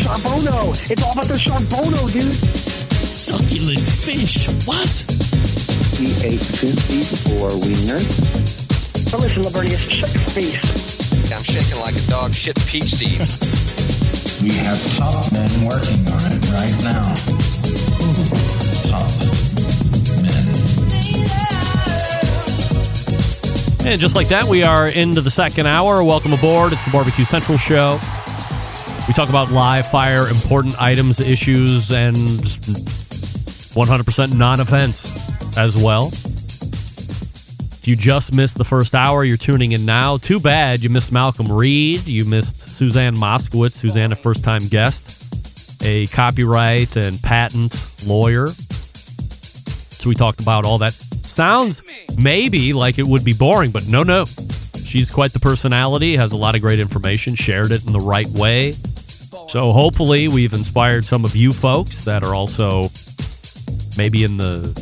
Charbono! It's all about the Charbono, dude. Succulent fish. What? He ate two feet 54 wieners. But listen, Lavernius, shut your face. I'm shaking like a dog shit peach seeds. We have top men working on it right now. Top men. And just like that, we are into the second hour. Welcome aboard. It's the Barbecue Central Show. We talk about live fire, important items, issues, and 100% non offense as well. If you just missed the first hour, you're tuning in now. Too bad you missed Malcolm Reed. You missed Suzanne Moskowitz, Suzanne, a first time guest, a copyright and patent lawyer. So we talked about all that. Sounds maybe like it would be boring, but no, no. She's quite the personality, has a lot of great information, shared it in the right way. So hopefully we've inspired some of you folks that are also maybe in the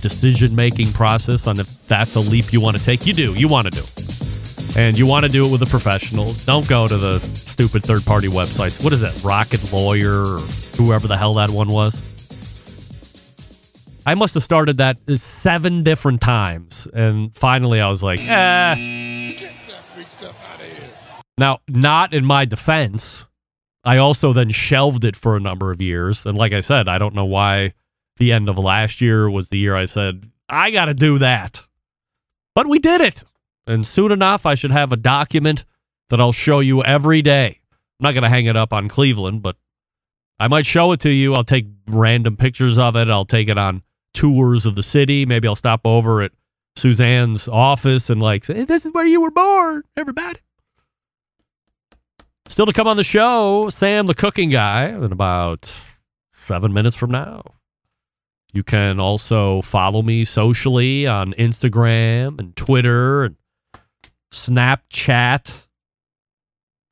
decision making process on if that's a leap you want to take. You do, you want to do. And you want to do it with a professional. Don't go to the stupid third party websites. What is that? Rocket Lawyer or whoever the hell that one was? I must have started that seven different times. And finally I was like, eh. Now, not in my defense. I also then shelved it for a number of years. And like I said, I don't know why the end of last year was the year I said, I got to do that. But we did it. And soon enough, I should have a document that I'll show you every day. I'm not going to hang it up on Cleveland, but I might show it to you. I'll take random pictures of it. I'll take it on tours of the city. Maybe I'll stop over at Suzanne's office and like say, "This is where you were born, everybody." Still to come on the show, Sam the cooking guy in about seven minutes from now. You can also follow me socially on Instagram and Twitter and Snapchat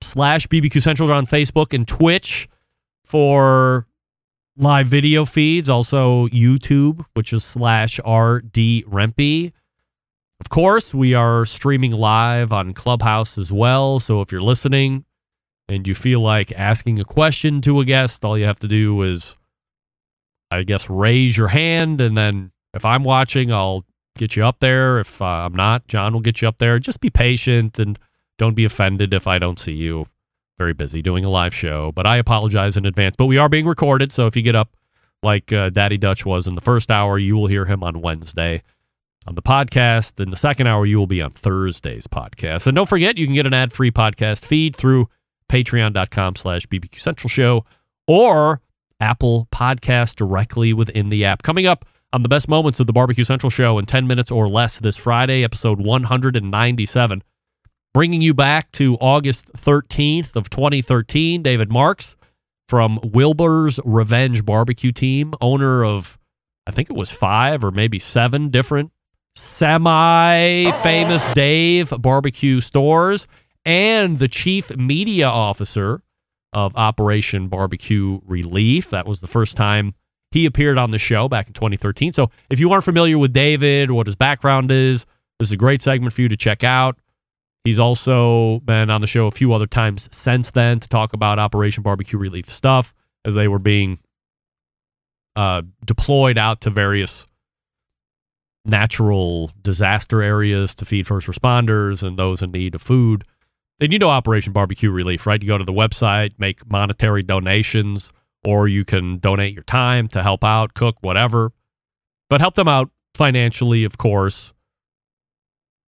slash BBQ Central on Facebook and Twitch for live video feeds. Also YouTube, which is slash RD Rempe. Of course, we are streaming live on Clubhouse as well. So if you're listening and you feel like asking a question to a guest, all you have to do is, I guess, raise your hand. And then if I'm watching, I'll get you up there. If uh, I'm not, John will get you up there. Just be patient and don't be offended if I don't see you. Very busy doing a live show, but I apologize in advance. But we are being recorded. So if you get up like uh, Daddy Dutch was in the first hour, you will hear him on Wednesday on the podcast. In the second hour, you will be on Thursday's podcast. And don't forget, you can get an ad free podcast feed through patreon.com slash BBQ Central Show or Apple Podcast directly within the app. Coming up on the best moments of the Barbecue Central Show in 10 minutes or less this Friday, episode 197. Bringing you back to August 13th of 2013, David Marks from Wilbur's Revenge Barbecue Team, owner of, I think it was five or maybe seven different semi famous Dave barbecue stores, and the chief media officer of Operation Barbecue Relief. That was the first time he appeared on the show back in 2013. So if you aren't familiar with David or what his background is, this is a great segment for you to check out. He's also been on the show a few other times since then to talk about Operation Barbecue Relief stuff as they were being uh, deployed out to various natural disaster areas to feed first responders and those in need of food. And you know Operation Barbecue Relief, right? You go to the website, make monetary donations, or you can donate your time to help out, cook, whatever. But help them out financially, of course.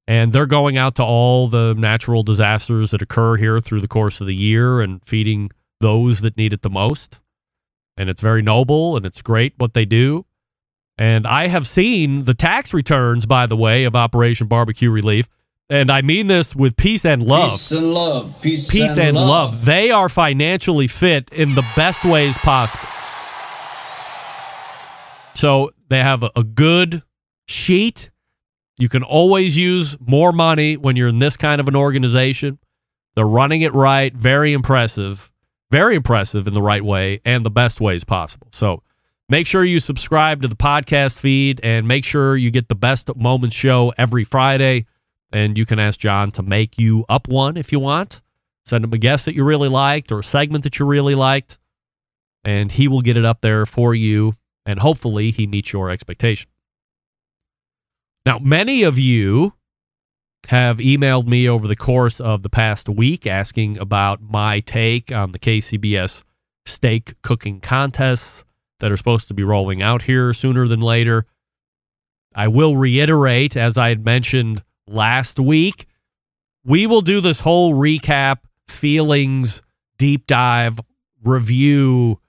And they're going out to all the natural disasters that occur here through the course of the year and feeding those that need it the most. And it's very noble and it's great what they do. And I have seen the tax returns, by the way, of Operation Barbecue Relief. And I mean this with peace and love. Peace and love. Peace, Peace and, and love. love. They are financially fit in the best ways possible. So they have a, a good sheet. You can always use more money when you're in this kind of an organization. They're running it right. Very impressive. Very impressive in the right way and the best ways possible. So make sure you subscribe to the podcast feed and make sure you get the best moments show every Friday. And you can ask John to make you up one if you want. Send him a guest that you really liked or a segment that you really liked. And he will get it up there for you. And hopefully he meets your expectation. Now, many of you have emailed me over the course of the past week asking about my take on the KCBS steak cooking contests that are supposed to be rolling out here sooner than later. I will reiterate, as I had mentioned last week, we will do this whole recap, feelings, deep dive, review,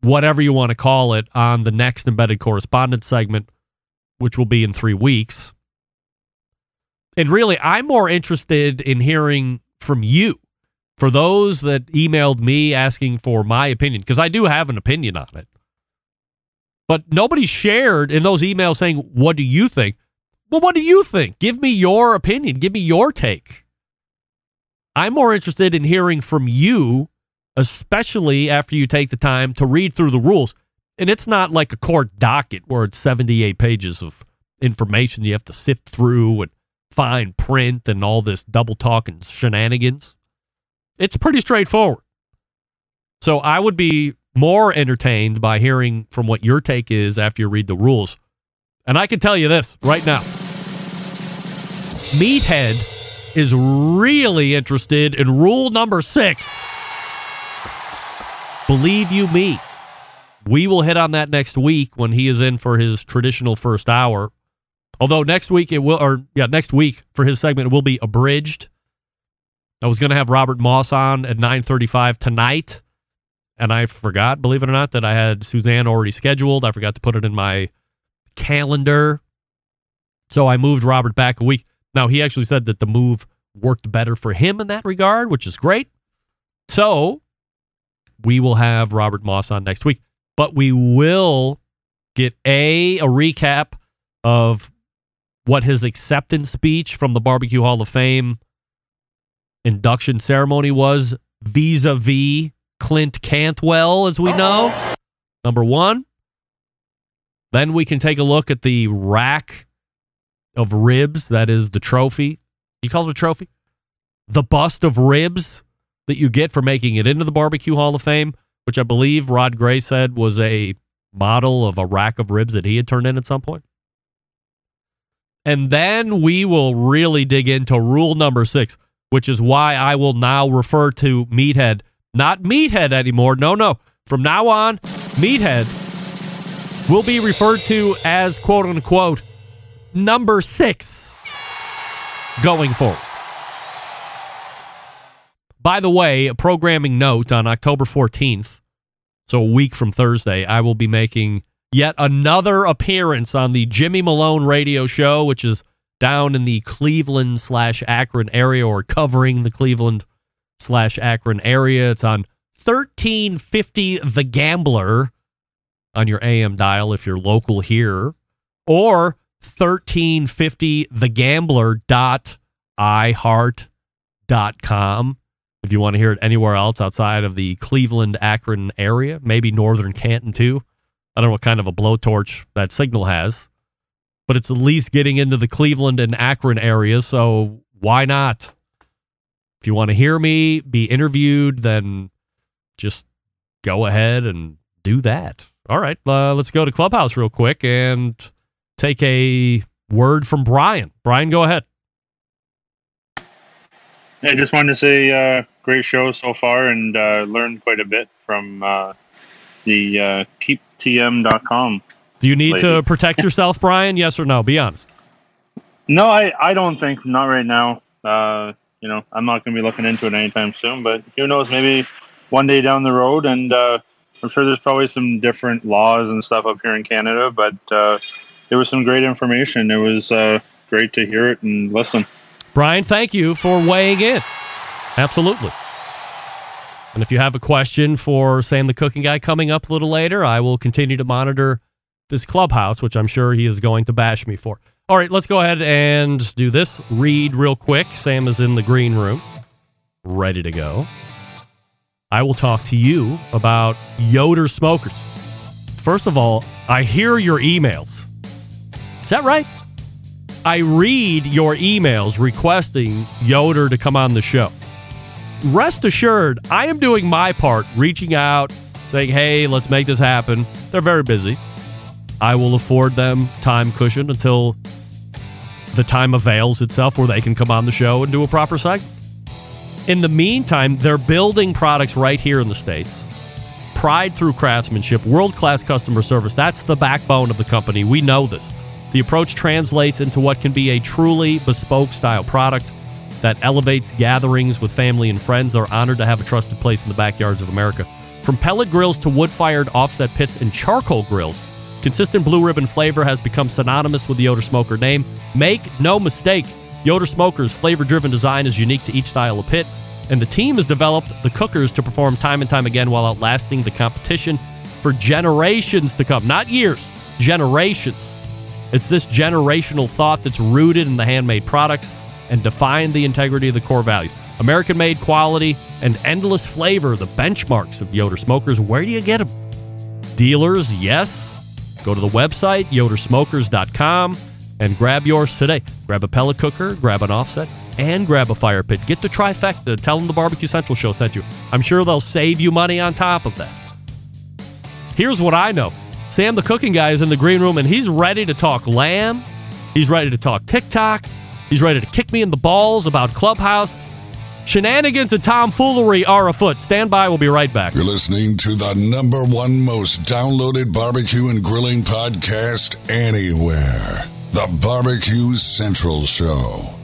whatever you want to call it, on the next embedded correspondence segment, which will be in three weeks. And really, I'm more interested in hearing from you. For those that emailed me asking for my opinion, because I do have an opinion on it. But nobody shared in those emails saying, What do you think? Well, what do you think? Give me your opinion. Give me your take. I'm more interested in hearing from you, especially after you take the time to read through the rules. And it's not like a court docket where it's 78 pages of information you have to sift through and fine print and all this double talk and shenanigans. It's pretty straightforward. So I would be more entertained by hearing from what your take is after you read the rules. And I can tell you this right now. Meathead is really interested in rule number six. Believe you me, we will hit on that next week when he is in for his traditional first hour. Although next week it will, or yeah, next week for his segment it will be abridged. I was going to have Robert Moss on at 9:35 tonight, and I forgot, believe it or not, that I had Suzanne already scheduled. I forgot to put it in my calendar, so I moved Robert back a week. Now he actually said that the move worked better for him in that regard, which is great. So we will have Robert Moss on next week, but we will get a a recap of what his acceptance speech from the Barbecue Hall of Fame induction ceremony was vis-a-vis Clint Cantwell, as we know. Number one. Then we can take a look at the rack of ribs. That is the trophy. You call it a trophy? The bust of ribs that you get for making it into the Barbecue Hall of Fame, which I believe Rod Gray said was a model of a rack of ribs that he had turned in at some point. And then we will really dig into rule number six, which is why I will now refer to Meathead, not Meathead anymore. No, no. From now on, Meathead will be referred to as quote unquote number six going forward. By the way, a programming note on October 14th, so a week from Thursday, I will be making yet another appearance on the Jimmy Malone radio show, which is down in the Cleveland slash Akron area or covering the Cleveland slash Akron area. It's on 1350 The Gambler on your AM dial if you're local here, or 1350thegambler.iheart.com if you want to hear it anywhere else outside of the Cleveland Akron area, maybe northern Canton too. I don't know what kind of a blowtorch that signal has, but it's at least getting into the Cleveland and Akron area, so why not? If you want to hear me be interviewed, then just go ahead and do that. All right, uh, let's go to Clubhouse real quick and take a word from Brian. Brian, go ahead. I just wanted to say, uh, great show so far, and uh, learned quite a bit from uh, the uh, keeptm.com. Do you need lady. to protect yourself, Brian? Yes or no? Be honest. No, I, I don't think not right now. Uh, you know, I'm not going to be looking into it anytime soon, but who knows? Maybe one day down the road, and uh, I'm sure there's probably some different laws and stuff up here in Canada. But it was some great information. It was uh, great to hear it and listen. Brian, thank you for weighing in. Absolutely. And if you have a question for Sam the Cooking Guy coming up a little later, I will continue to monitor this clubhouse, which I'm sure he is going to bash me for. All right, let's go ahead and do this. Read real quick. Sam is in the green room, ready to go. I will talk to you about Yoder smokers. First of all, I hear your emails. Is that right? I read your emails requesting Yoder to come on the show. Rest assured, I am doing my part, reaching out, saying, hey, let's make this happen. They're very busy. I will afford them time cushion until the time avails itself where they can come on the show and do a proper segment. In the meantime, they're building products right here in the States. Pride through craftsmanship, world class customer service. That's the backbone of the company. We know this. The approach translates into what can be a truly bespoke style product that elevates gatherings with family and friends. They're honored to have a trusted place in the backyards of America. From pellet grills to wood fired offset pits and charcoal grills, consistent blue ribbon flavor has become synonymous with the Yoder Smoker name. Make no mistake, Yoder Smoker's flavor driven design is unique to each style of pit, and the team has developed the cookers to perform time and time again while outlasting the competition for generations to come. Not years, generations. It's this generational thought that's rooted in the handmade products and define the integrity of the core values. American made quality and endless flavor, the benchmarks of Yoder smokers. Where do you get them? Dealers, yes. Go to the website, yodersmokers.com, and grab yours today. Grab a pellet cooker, grab an offset, and grab a fire pit. Get the trifecta. Tell them the Barbecue Central show sent you. I'm sure they'll save you money on top of that. Here's what I know Sam, the cooking guy, is in the green room and he's ready to talk lamb. He's ready to talk TikTok. He's ready to kick me in the balls about Clubhouse. Shenanigans and tomfoolery are afoot. Stand by. We'll be right back. You're listening to the number one most downloaded barbecue and grilling podcast anywhere The Barbecue Central Show.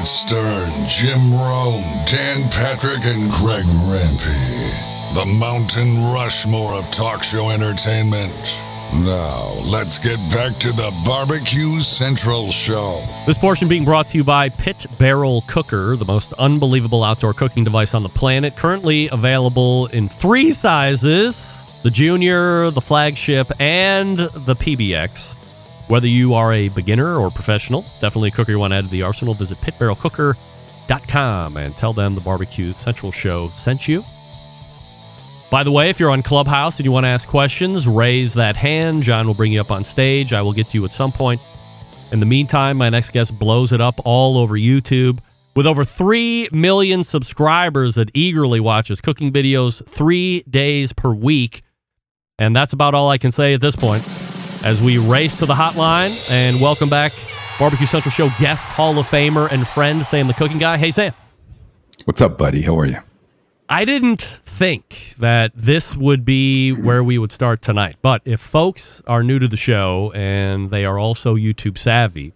Howard Stern, Jim Rome, Dan Patrick, and Greg Rempe. The Mountain Rushmore of talk show entertainment. Now, let's get back to the Barbecue Central Show. This portion being brought to you by Pit Barrel Cooker, the most unbelievable outdoor cooking device on the planet. Currently available in three sizes the Junior, the Flagship, and the PBX. Whether you are a beginner or professional, definitely a cooker you want to add to the arsenal, visit pitbarrelcooker.com and tell them the Barbecue Central Show sent you. By the way, if you're on Clubhouse and you want to ask questions, raise that hand. John will bring you up on stage. I will get to you at some point. In the meantime, my next guest blows it up all over YouTube. With over 3 million subscribers that eagerly watches cooking videos three days per week. And that's about all I can say at this point as we race to the hotline and welcome back Barbecue Central Show guest Hall of Famer and friend Sam the Cooking Guy. Hey, Sam. What's up, buddy? How are you? I didn't think that this would be where we would start tonight. But if folks are new to the show and they are also YouTube savvy,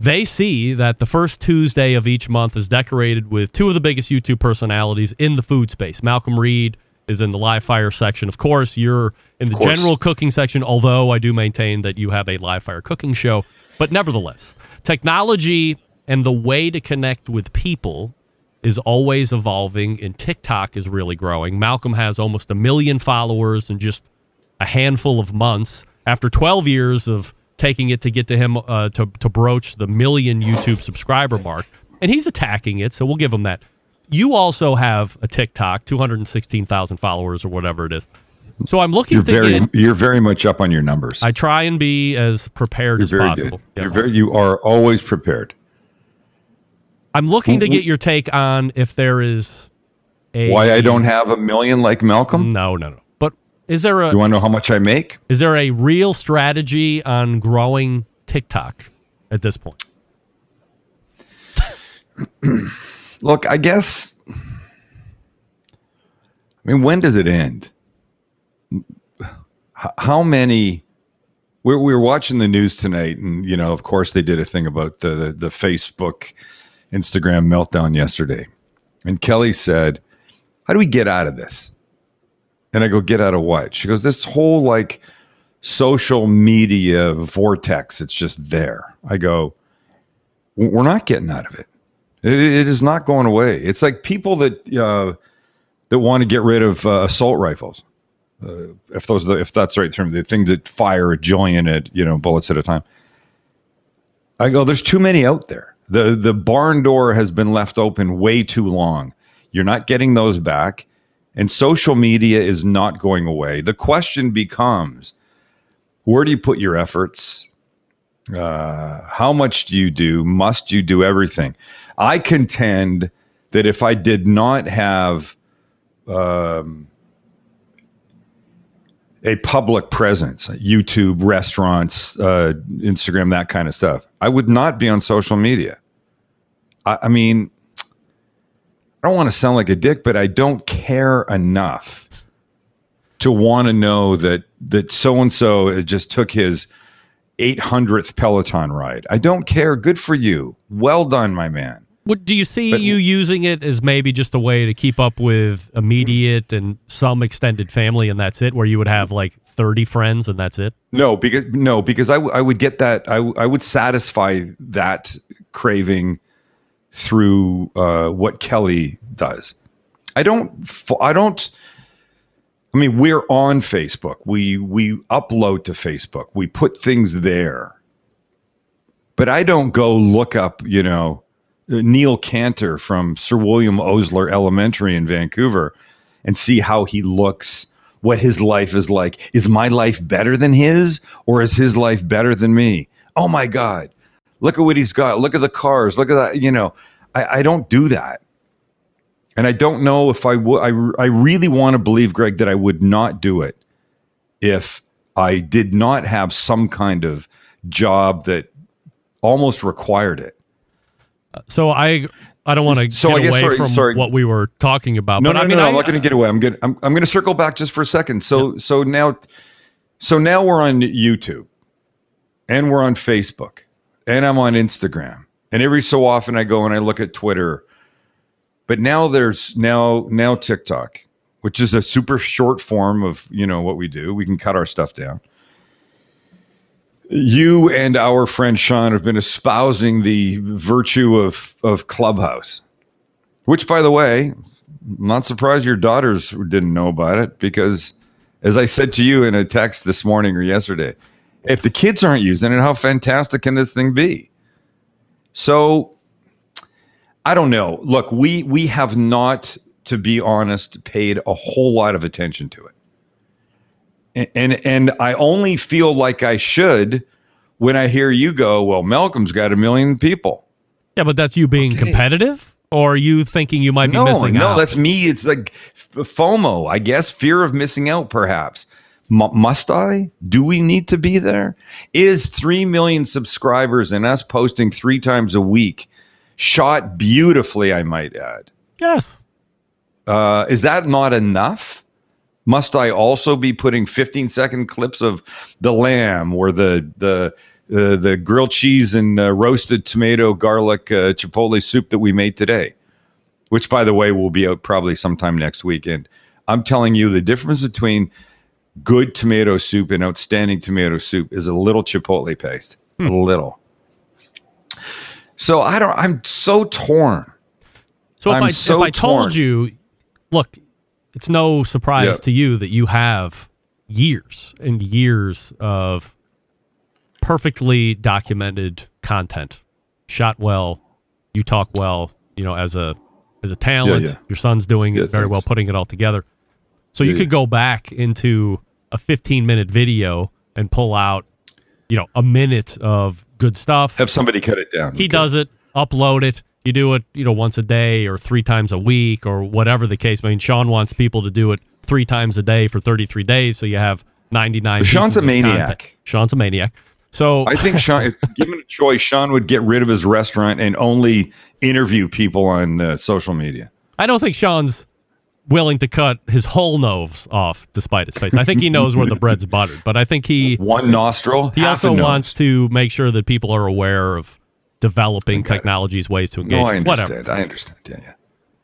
they see that the first Tuesday of each month is decorated with two of the biggest YouTube personalities in the food space. Malcolm Reed is in the live fire section. Of course, you're in the general cooking section, although I do maintain that you have a live fire cooking show. But nevertheless, technology and the way to connect with people is always evolving, and TikTok is really growing. Malcolm has almost a million followers in just a handful of months after 12 years of taking it to get to him uh, to, to broach the million YouTube subscriber mark. And he's attacking it, so we'll give him that. You also have a TikTok, 216,000 followers or whatever it is. So I'm looking You're to very, get. you're very much up on your numbers. I try and be as prepared You're as possible. You're very, you are always prepared. I'm looking to mm-hmm. get your take on if there is a Why I don't have a million like Malcolm? No, no, no. But is there a You want to know how much I make? is there a real strategy on growing TikTok at this point? Look, I guess. I mean, when does it end? How many? We we were watching the news tonight, and you know, of course, they did a thing about the the, the Facebook, Instagram meltdown yesterday, and Kelly said, "How do we get out of this?" And I go, "Get out of what?" She goes, "This whole like social media vortex. It's just there." I go, "We're not getting out of it." It, it is not going away. It's like people that uh, that want to get rid of uh, assault rifles. Uh, if those, if that's right term, the things that fire a jillion at you know bullets at a time. I go, there's too many out there. the The barn door has been left open way too long. You're not getting those back, and social media is not going away. The question becomes, where do you put your efforts? Uh, how much do you do? Must you do everything? I contend that if I did not have um, a public presence, YouTube, restaurants, uh, Instagram, that kind of stuff, I would not be on social media. I, I mean, I don't want to sound like a dick, but I don't care enough to want to know that that so and so just took his 800th Peloton ride. I don't care. Good for you. Well done, my man. What do you see But- you using it as maybe just a way to keep up with immediate and some extended family, and that's it? Where you would have like thirty friends, and that's it. No, because no, because I, w- I would get that I, w- I would satisfy that craving through uh, what Kelly does. I don't f- I don't I mean we're on Facebook. We we upload to Facebook. We put things there. But I don't go look up, you know, uh, Neil Cantor from Sir William Osler Elementary in Vancouver and see how he looks, what his life is like. Is my life better than his or is his life better than me? Oh my God. Look at what he's got. Look at the cars. Look at that. You know, I, I don't do that. And I don't know if I would. I, I really want to believe, Greg, that I would not do it if I did not have some kind of job that almost required it. Uh, so I I don't want to So get I guess- away sorry, from sorry. what we were talking about. No, but no, I mean, no, no, I, I'm not going to get away. I'm going. I'm, I'm going to circle back just for a second. So, so now, so now we're on YouTube, and we're on Facebook, and I'm on Instagram, and every so often I go and I look at Twitter, but now there's now now TikTok, which is a super short form of you know what we do. We can cut our stuff down. You and our friend Sean have been espousing the virtue of of Clubhouse, which, by the way, I'm not surprised your daughters didn't know about it because, as I said to you in a text this morning or yesterday, if the kids aren't using it, how fantastic can this thing be? So, I don't know. Look, we we have not, to be honest, paid a whole lot of attention to it, and and, and I only feel like I should when I hear you go. Well, Malcolm's got a million people. yeah, but that's you being competitive, or are you thinking you might be no, missing no, out? No, that's me. It's like FOMO, I guess, fear of missing out, perhaps. M- must I? Do we need to be there? Is 3 million subscribers and us posting three times a week shot beautifully, I might add? yes. Uh, is that not enough? Must I also be putting 15 second clips of the lamb or the the uh, the grilled cheese and uh, roasted tomato garlic uh, chipotle soup that we made today, which by the way will be out probably sometime next week. And I'm telling you, the difference between good tomato soup and outstanding tomato soup is a little chipotle paste, a little. So I don't. I'm so torn. So if I'm I so if I told torn. you, look, it's no surprise Yeah. to you that you have years and years of perfectly documented content, shot well, you talk well, you know, as a as a talent. yeah. Your son's doing Yeah, it very thanks. well, putting it all together. So you could yeah. go back into a 15 minute video and pull out, you know, a minute of good stuff. Have somebody cut it down. He Okay. does it, upload it. You do it, you know, once a day or three times a week or whatever the case. I mean, Sean wants people to do it three times a day for 33 days, so you have 99. Sean's a maniac. Sean's a maniac. So I think Sean, if given a choice, Sean would get rid of his restaurant and only interview people on uh, social media. I don't think Sean's willing to cut his whole nose off despite his face. I think he knows where the bread's buttered, but I think he One nostril. he also wants to make sure that people are aware of developing technologies, ways to engage. No, I whatever. understand. I understand. Yeah, yeah.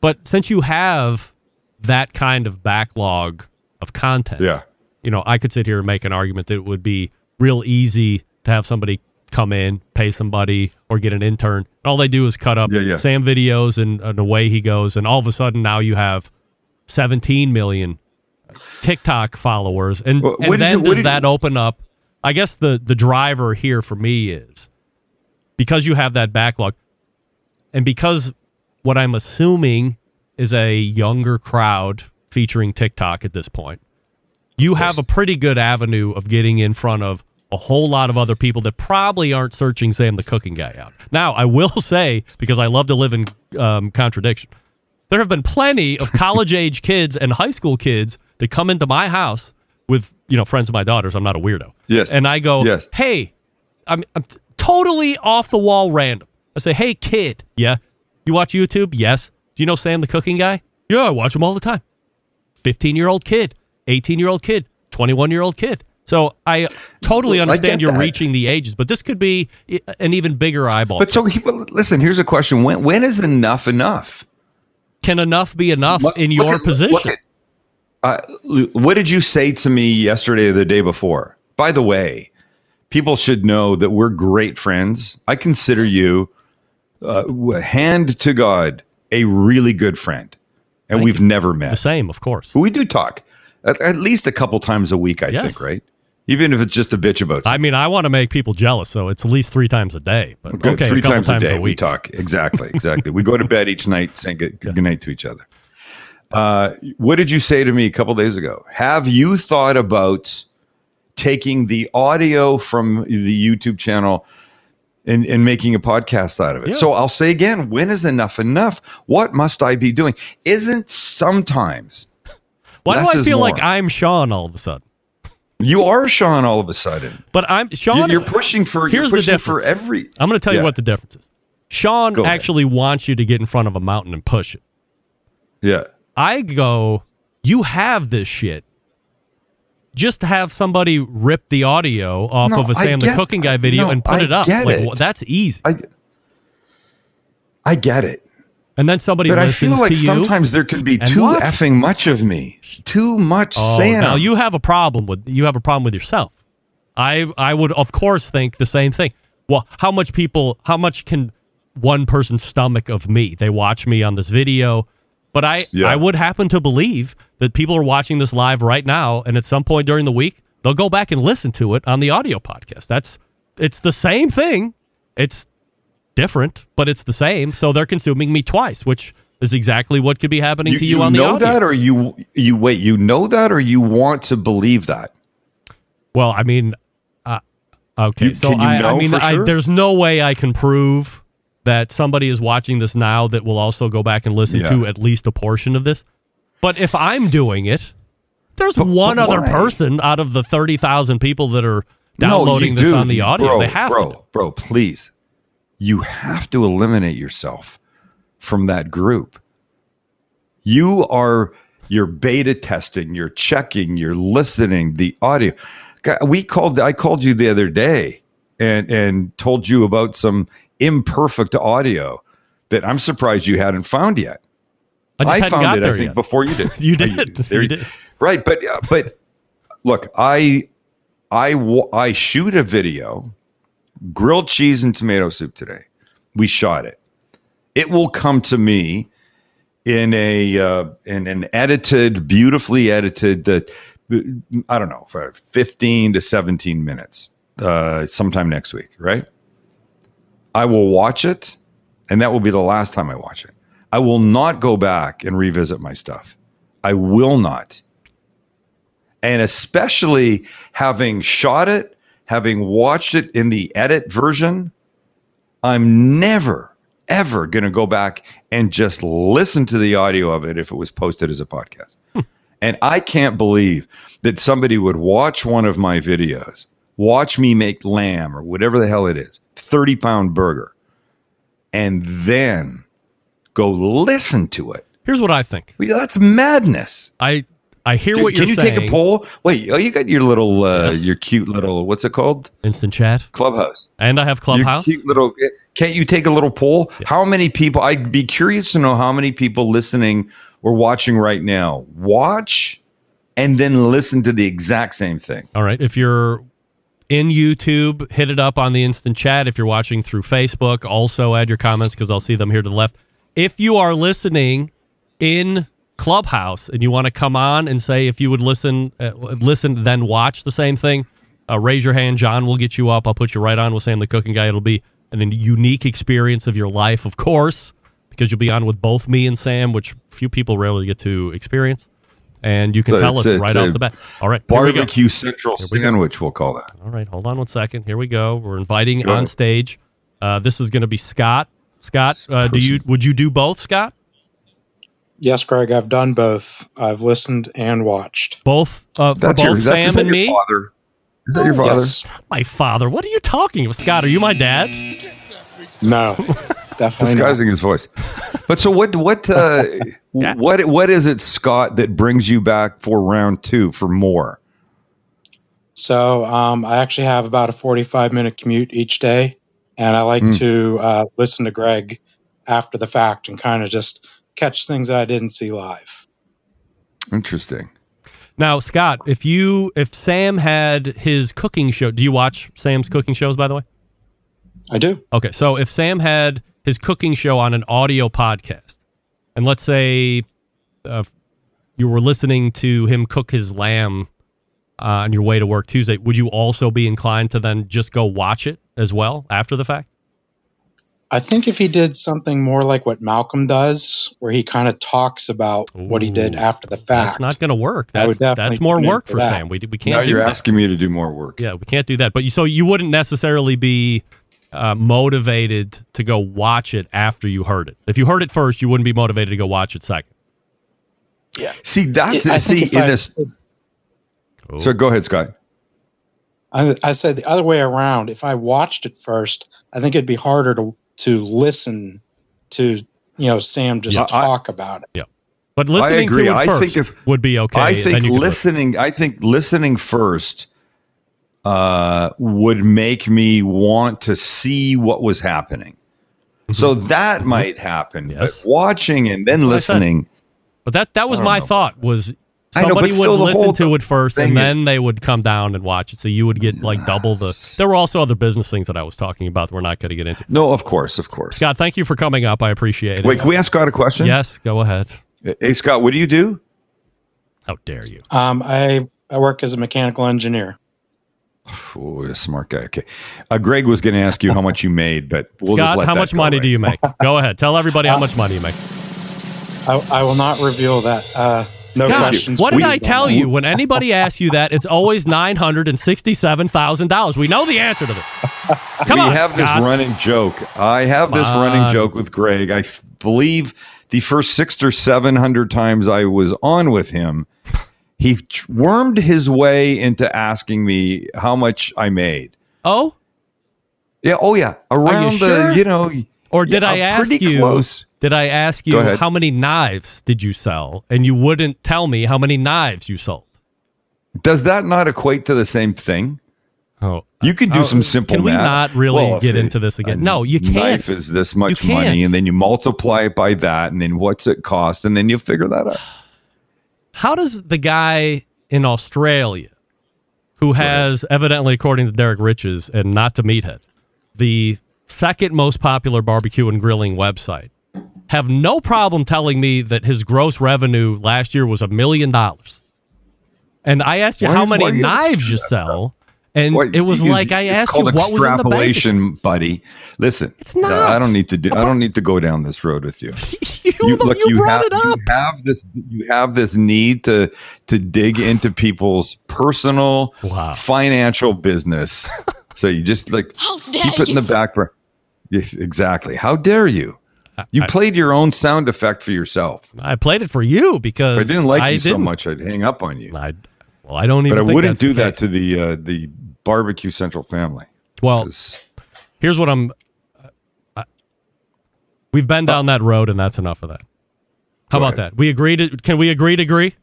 But since you have that kind of backlog of content, Yeah. you know, I could sit here and make an argument that it would be real easy to have somebody come in, pay somebody, or get an intern. All they do is cut up Yeah, yeah. Sam videos, and, uh, and away he goes. And all of a sudden, now you have 17 million TikTok followers, and, Well, and then does that you- open up? I guess the the driver here for me is because you have that backlog, and because what I'm assuming is a younger crowd featuring TikTok at this point, you have a pretty good avenue of getting in front of a whole lot of other people that probably aren't searching Sam the cooking guy out. Now, I will say because I love to live in um, contradiction, there have been plenty of college age kids and high school kids that come into my house with you know friends of my daughters. I'm not a weirdo. Yes. and I go, Yes. hey, I'm, I'm t- totally off the wall random. I say, hey kid, yeah, you watch YouTube? Yes. Do you know Sam the cooking guy? Yeah, I watch him all the time. 15 year old kid, 18 year old kid, 21 year old kid. So I totally Well, I understand you're that. reaching the ages, but this could be eh, an even bigger eyeball. But so, listen. Here's a question: When when is enough enough? Can enough be enough in your at- position? look at- uh, what did you say to me yesterday or the day before? By the way, people should know that we're great friends. I consider you, uh, hand to God, a really good friend, and Thank we've never met. the same, of course. But we do talk at, at least a couple times a week. I Yes. think, right? Even if it's just a bitch about I mean, I want to make people jealous, so it's at least three times a day. But Good. okay, three a couple times, a day week. we talk. Exactly, exactly. we go to bed each night saying good, good night to each other. Uh, what did you say to me a couple days ago? Have you thought about taking the audio from the YouTube channel and, and making a podcast out of it? Yeah. So I'll say again, when is enough enough? What must I be doing? Isn't sometimes Why do I feel more? like I'm Sean all of a sudden? You are Sean all of a sudden? But I'm Sean. You're, pushing for. Here's you're the pushing for difference. every. I'm going to tell you what the difference is. Sean Go ahead. actually wants you to get in front of a mountain and push it. Yeah. I go, you have this shit. Just have somebody rip the audio off No, of a Sam the Cooking Guy video no, and put I it up. get like, it. that's easy. I I get it. And then somebody But I feel like sometimes there could be too watch. effing much of me. Too much Oh, Sam. now you have a problem with you have a problem with yourself. I I would of course think the same thing. Well, how much people how much can one person's stomach of me? They watch me on this video, but I Yeah. I would happen to believe that people are watching this live right now and at some point during the week they'll go back and listen to it on the audio podcast. That's it's the same thing. It's different, but it's the same. So they're consuming me twice, which is exactly what could be happening to you, on the know audio. that, or you you wait. You know that, or you want to believe that. Well, I mean, uh, okay. You- so you I, I mean, I, sure? there's no way I can prove that somebody is watching this now that will also go back and listen Yeah. to at least a portion of this. But if I'm doing it, there's But- one but other why? person out of the thirty thousand people that are downloading you this do. on the audio. Bro, they have bro, to. bro. Please, you have to eliminate yourself from that group. You are you're beta testing, you're checking, you're listening the audio. We called. I called you the other day and and told you about some imperfect audio that I'm surprised you hadn't found yet. I hadn't found it. I think yet. before you did. You did. there You did. Right, but uh, but look, I I I shoot a video, grilled cheese and tomato soup today. We shot it. It will come to me in a uh, in an edited, beautifully edited. That I don't know, for fifteen to seventeen minutes, uh, sometime next week. Right. I will watch it, and that will be the last time I watch it. I will not go back and revisit my stuff. I will not. And especially having shot it, having watched it in the edit version, I'm never, ever going to go back and just listen to the audio of it if it was posted as a podcast. Hmm. and I can't believe that somebody would watch one of my videos, watch me make lamb or whatever the hell it is, 30 pound burger, and then go listen to it. Here's what I think. That's madness. I I hear Can, what you're saying. can you saying. take a poll? Wait, oh, you got your little, uh, Yes. your cute little, what's it called? Instant chat, Clubhouse. and I have Clubhouse. Your cute little. Can't you take a little poll? How many people? I'd be curious to know how many people listening or watching right now watch and then listen to the exact same thing. All right. If you're in YouTube, hit it up on the instant chat. If you're watching through Facebook, also add your comments because I'll see them here to the left. If you are listening in Clubhouse and you want to come on and say if you would listen, uh, listen then watch the same thing, uh, raise your hand. John will get you up. I'll put you right on with Sam the Cooking Guy. It'll be an unique experience of your life, of course, because you'll be on with both me and Sam, which few people rarely get to experience. And you can So tell us it's right off the bat. All right, here we go. Barbecue Central we sandwich, we'll call that. All right, hold on one second. Here we go. We're inviting Go on stage. Uh, this is going to be Scott. Scott, uh, do you would you do both, Scott? Yes, Greg, I've done both. I've listened and watched. Both uh, for That's your- both is that- is Sam that and me. father? Is that your father? Yes. My father. What are you talking about, Scott? Are you my dad? No, definitely not. Disguising his voice. But so what? What? Uh, What? What is it, Scott, that brings you back for round two for more? So um, I actually have about a 45 minute commute each day, and I like Hmm. to uh, listen to Greg after the fact and kind of just catch things that I didn't see live. Interesting. Now, Scott, if you if Sam had his cooking show, do you watch Sam's cooking shows? By the way, I do. Okay, so if Sam had his cooking show on an audio podcast, and let's say uh, you were listening to him cook his lamb uh, on your way to work Tuesday, would you also be inclined to then just go watch it as well after the fact? I think if he did something more like what Malcolm does, where he kind of talks about what he did after the fact, That's not going to work. That's, definitely that's more work for for that. Sam. We, we can't now do you're that. asking me to do more work. Yeah, we can't do that. But you, so you wouldn't necessarily be uh, motivated to go watch it after you heard it. If you heard it first, you wouldn't be motivated to go watch it second. Yeah. See, that's it. See, in I- this. So go ahead, Scott. I, I said the other way around. If I watched it first, I think it'd be harder to to listen to you know Sam just Yeah, I- talk about it. Yeah, but I listening agree. to it I first think if would be okay. I think listening. I think listening first uh, would make me want to see what was happening. So that might happen. Mm-hmm. Yes. But watching and then what listening. But that that was my know. thought was I know, somebody would listen to it first thing and is- then they would come down and watch it. So you would get like double the. There were also other business things that I was talking about that we're not going to get into. No, of course, of course. Scott, thank you for coming up. I appreciate it. Wait, can we ask Scott a question? Yes, go ahead. Hey, Scott, what do you do? How dare you? Um, I I work as a mechanical engineer. Oh, a smart guy. Okay. Uh, Greg was going to ask you how much you made, but we'll just Scott, let how that much go money right do you make? Go ahead. Tell everybody how much money you make. I, I will not reveal that. Uh, no. What did please. I tell you? When anybody asks you that, it's always nine hundred and sixty-seven thousand dollars. We know the answer to this. Come we on, have this Scott. running joke. I have this Come running on. joke with Greg. I f- believe the first six or seven hundred times I was on with him, he tr- wormed his way into asking me how much I made. Oh, Yeah. Oh, yeah. Around sure? the, you know, or did yeah, I ask pretty you? Close. Did I ask you how many knives did you sell, and you wouldn't tell me how many knives you sold? Does that not equate to the same thing? Oh, You can do Oh, some simple math. Can we not really Well, get into this again? No, you can't. Knife is this much money, and then you multiply it by that, and then what's it cost, and then you figure that out. How does the guy in Australia, who has evidently, according to Derek Riches and not to Meathead, the second most popular barbecue and grilling website, have no problem telling me that his gross revenue last year was a million dollars? And I asked you Why how is- many why you knives you that sell, and What- it was like I it's asked you called what was in the bank. extrapolation, buddy. Listen, it's not. I don't need to do. I don't need to go down this road with you. you, you brought have, it up. You have this. You have this need to to dig into people's personal financial business. so you just like keep it in the background. burner. Exactly. How dare you? You I- played your own sound effect for yourself. I played it for you because If I didn't like I you so didn't. much, I'd hang up on you. I, well, I don't even. but I wouldn't that's do that to the uh, the barbecue central family. Well, here's what I'm. Uh, we've been down that road, and that's enough of that. How Go about that? We agree to. Can we agree to agree?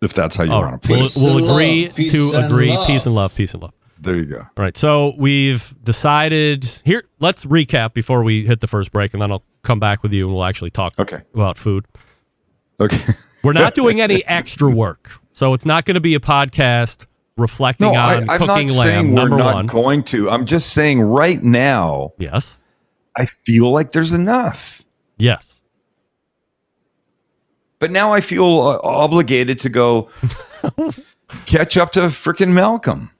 If that's how you All want to put We'll, it. we'll agree to agree. Peace and love. Peace and love. There you go. All right. So we've decided here. Let's recap before we hit the first break, and then I'll come back with you, and we'll actually talk okay. about food. Okay. We're not doing any extra work. So it's not going to be a podcast reflecting No, on I'm cooking not lamb. saying we're number not one. going to. I'm just saying right now. Yes. I feel like there's enough. Yes. But now I feel uh, obligated to go catch up to freaking Malcolm.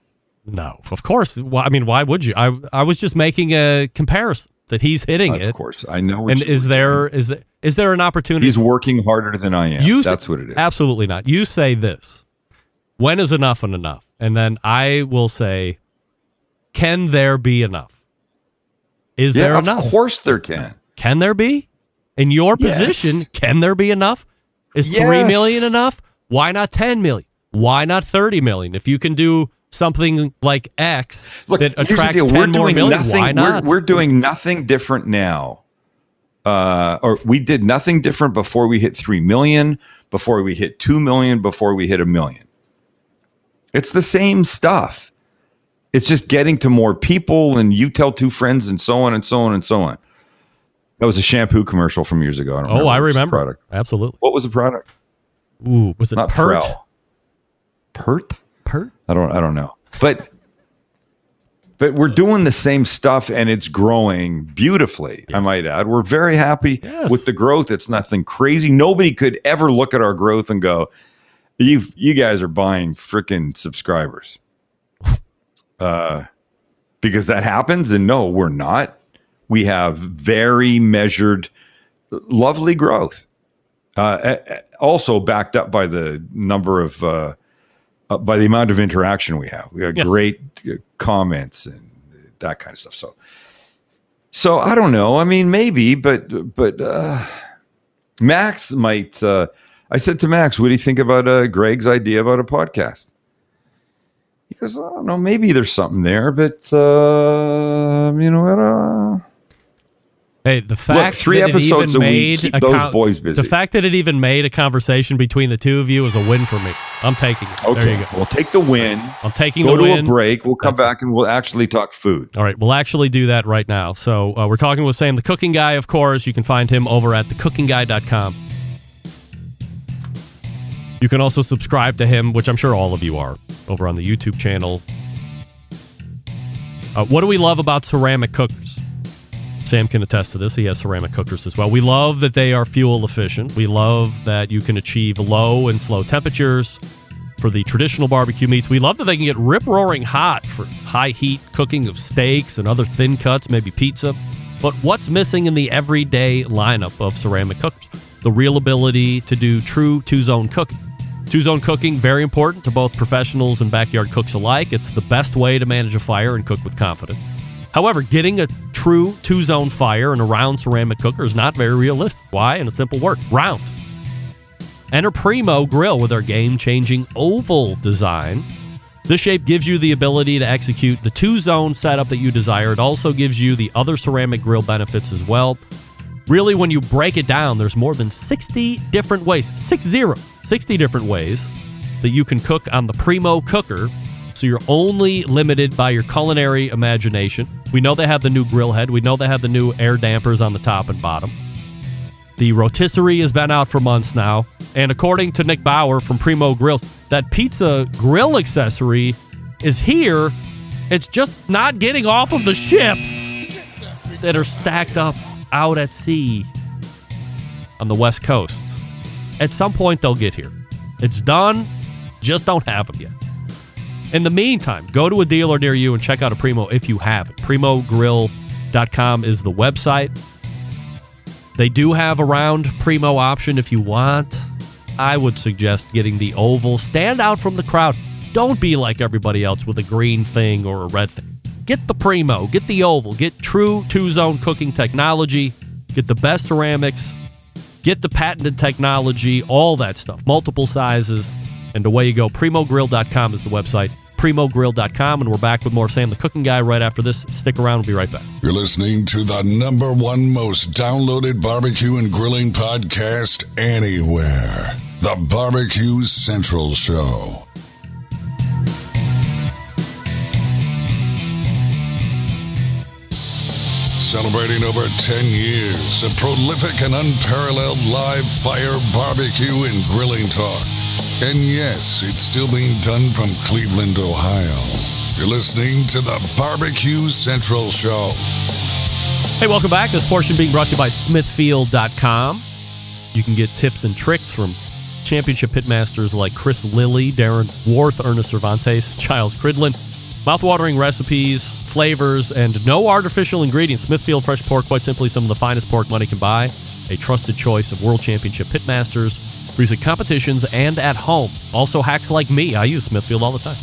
No, of course. I mean, why would you? I I was just making a comparison that he's hitting Of it. Of course, I know. And is there is is there an opportunity? He's working harder than I am. You That's what it is. Absolutely not. You say this. When is enough and enough? And then I will say, can there be enough? Is yeah, there of enough? Of course there can. Can there be? In your Yes. position, can there be enough? Is Yes. three million enough? Why not ten million? Why not thirty million? If you can do something like X Look, that attracts ten We're more million, nothing. why We're, not? we're doing nothing different now. Uh, or we did nothing different before we hit three million, before we hit two million, before we hit a million. It's the same stuff. It's just getting to more people, and you tell two friends, and so on and so on and so on. That was a shampoo commercial from years ago. I don't oh, I what was the remember. product. Absolutely. What was the product? Ooh, was it Not Pert? Prell. Pert? Pert? I don't I don't know. But but we're doing the same stuff and it's growing beautifully, I might add. We're very happy Yes. with the growth. It's nothing crazy. Nobody could ever look at our growth and go, You you guys are buying freaking subscribers. uh because that happens and no, we're not. We have very measured lovely growth. Uh, also backed up by the number of uh, uh, by the amount of interaction we have. We got Yes. great uh, comments and that kind of stuff. So, so I don't know. I mean, maybe, but but uh, Max might. Uh, I said to Max, "What do you think about uh, Greg's idea about a podcast?" He goes, "I don't know. Maybe there's something there, but uh, you know what?" Uh, Hey, the fact three that it episodes even a week, made keep a those boys busy. The fact that it even made a conversation between the two of you is a win for me. I'm taking it. okay, There you go. we'll take the win. I'm taking Go the win. Go to a break. We'll come That's back and we'll actually talk food. All right, we'll actually do that right now. So uh, we're talking with Sam, the cooking guy, of course. You can find him over at thecookingguy.com. You can also subscribe to him, which I'm sure all of you are, over on the YouTube channel. Uh, what do we love about ceramic cookers? Sam can attest to this. He has ceramic cookers as well. We love that they are fuel efficient. We love that you can achieve low and slow temperatures for the traditional barbecue meats. We love that they can get rip roaring hot for high heat cooking of steaks and other thin cuts, maybe pizza. But what's missing in the everyday lineup of ceramic cookers? The real ability to do true two zone cooking. Two zone cooking, very important to both professionals and backyard cooks alike. It's the best way to manage a fire and cook with confidence. However, getting a true two zone fire in a round ceramic cooker is not very realistic. Why? In a simple word round. Enter Primo Grill with our game changing oval design. This shape gives you the ability to execute the two zone setup that you desire. It also gives you the other ceramic grill benefits as well. Really, when you break it down, there's more than 60 different ways, six zero, 60 different ways that you can cook on the Primo cooker. So you're only limited by your culinary imagination. We know they have the new grill head. We know they have the new air dampers on the top and bottom. The rotisserie has been out for months now. And according to Nick Bauer from Primo Grills, that pizza grill accessory is here. It's just not getting off of the ships that are stacked up out at sea on the West Coast. At some point, they'll get here. It's done, just don't have them yet. In the meantime, go to a dealer near you and check out a Primo if you haven't. PrimoGrill.com is the website. They do have a round Primo option if you want. I would suggest getting the oval. Stand out from the crowd. Don't be like everybody else with a green thing or a red thing. Get the Primo, get the oval, get true two zone cooking technology, get the best ceramics, get the patented technology, all that stuff, multiple sizes, and away you go. PrimoGrill.com is the website. PrimoGrill.com, and we're back with more Sam the Cooking Guy right after this. Stick around, we'll be right back. You're listening to the number one most downloaded barbecue and grilling podcast anywhere. The Barbecue Central Show. Celebrating over 10 years of prolific and unparalleled live fire barbecue and grilling talk. And yes, it's still being done from Cleveland, Ohio. You're listening to the Barbecue Central Show. Hey, welcome back. This portion being brought to you by Smithfield.com. You can get tips and tricks from championship pitmasters like Chris Lilly, Darren Warth, Ernest Cervantes, Giles Cridlin. Mouthwatering recipes, flavors, and no artificial ingredients. Smithfield Fresh Pork, quite simply, some of the finest pork money can buy. A trusted choice of world championship pitmasters, freezing competitions, and at home. Also, hacks like me. I use Smithfield all the time.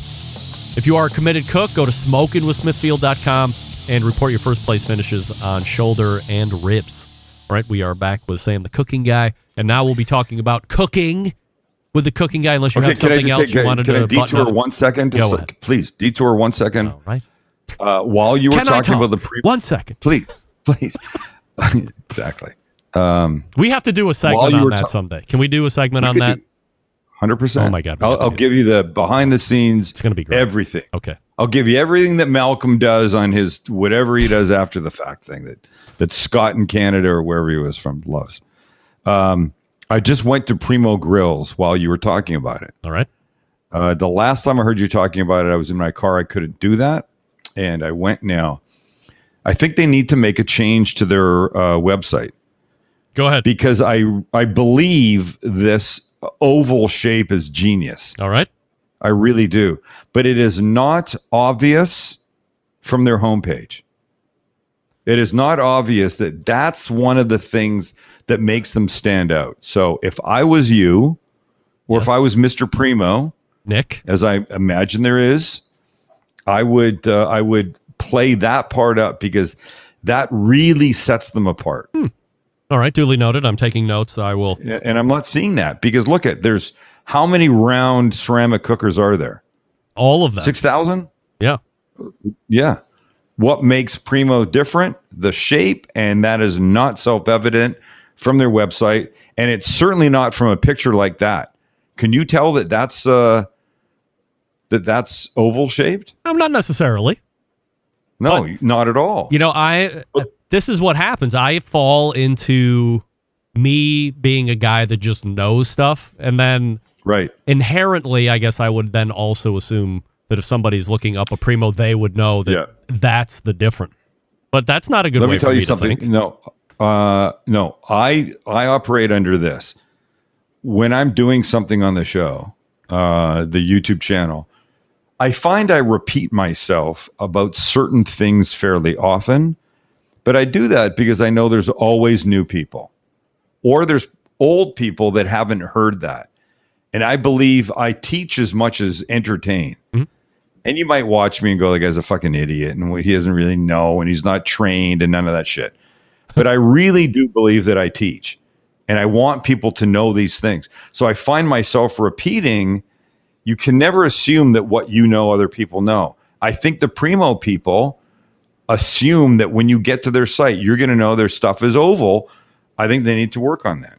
If you are a committed cook, go to smokingwithsmithfield.com and report your first place finishes on shoulder and ribs. All right, we are back with Sam, the cooking guy, and now we'll be talking about cooking with the cooking guy. Unless you Okay, have something else take, you wanted can to I detour one second? Go Just- ahead. please detour one second. All right. Uh, while you were Can talking talk? about the pre, One second. please, please, exactly. Um, We have to do a segment on that ta- someday. Can we do a segment on that? Hundred percent. Oh my God, I'll, I'll give you the behind the scenes. It's going to be great. Everything. Okay. I'll give you everything that Malcolm does on his whatever he does after the fact thing that that Scott in Canada or wherever he was from loves. Um, I just went to Primo Grills while you were talking about it. All right. Uh, the last time I heard you talking about it, I was in my car. I couldn't do that, and I went now. I think they need to make a change to their uh, website. Go ahead. Because I I believe this oval shape is genius. All right. I really do. But it is not obvious from their homepage. It is not obvious that that's one of the things that makes them stand out. So if I was you, or if I was Mr. Primo, Nick, as I imagine there is, I would uh, I would play that part up because that really sets them apart. All right. Duly noted. I'm taking notes. I will. And I'm not seeing that because look at there's how many round ceramic cookers are there? All of them. Six thousand. Yeah. Yeah. What makes Primo different? The shape, and that is not self evident from their website, and it's certainly not from a picture like that. Can you tell that that's uh, that that's oval shaped? I'm not necessarily. No, not at all. You know, I this is what happens. I fall into me being a guy that just knows stuff, and then right inherently, I guess I would then also assume that if somebody's looking up a primo, they would know that that's the different. But that's not a good Let way me tell you me something. No, uh, no, I I operate under this. When I'm doing something on the show, uh, the YouTube channel, I find I repeat myself about certain things fairly often, but I do that because I know there's always new people, or there's old people that haven't heard that, and I believe I teach as much as entertain. Mm-hmm. And you might watch me and go, "The guy's a fucking idiot, and he doesn't really know, and he's not trained, and none of that shit." But I really do believe that I teach, and I want people to know these things. So I find myself repeating. You can never assume that what you know, other people know. I think the primo people assume that when you get to their site, you're going to know their stuff is oval. I think they need to work on that.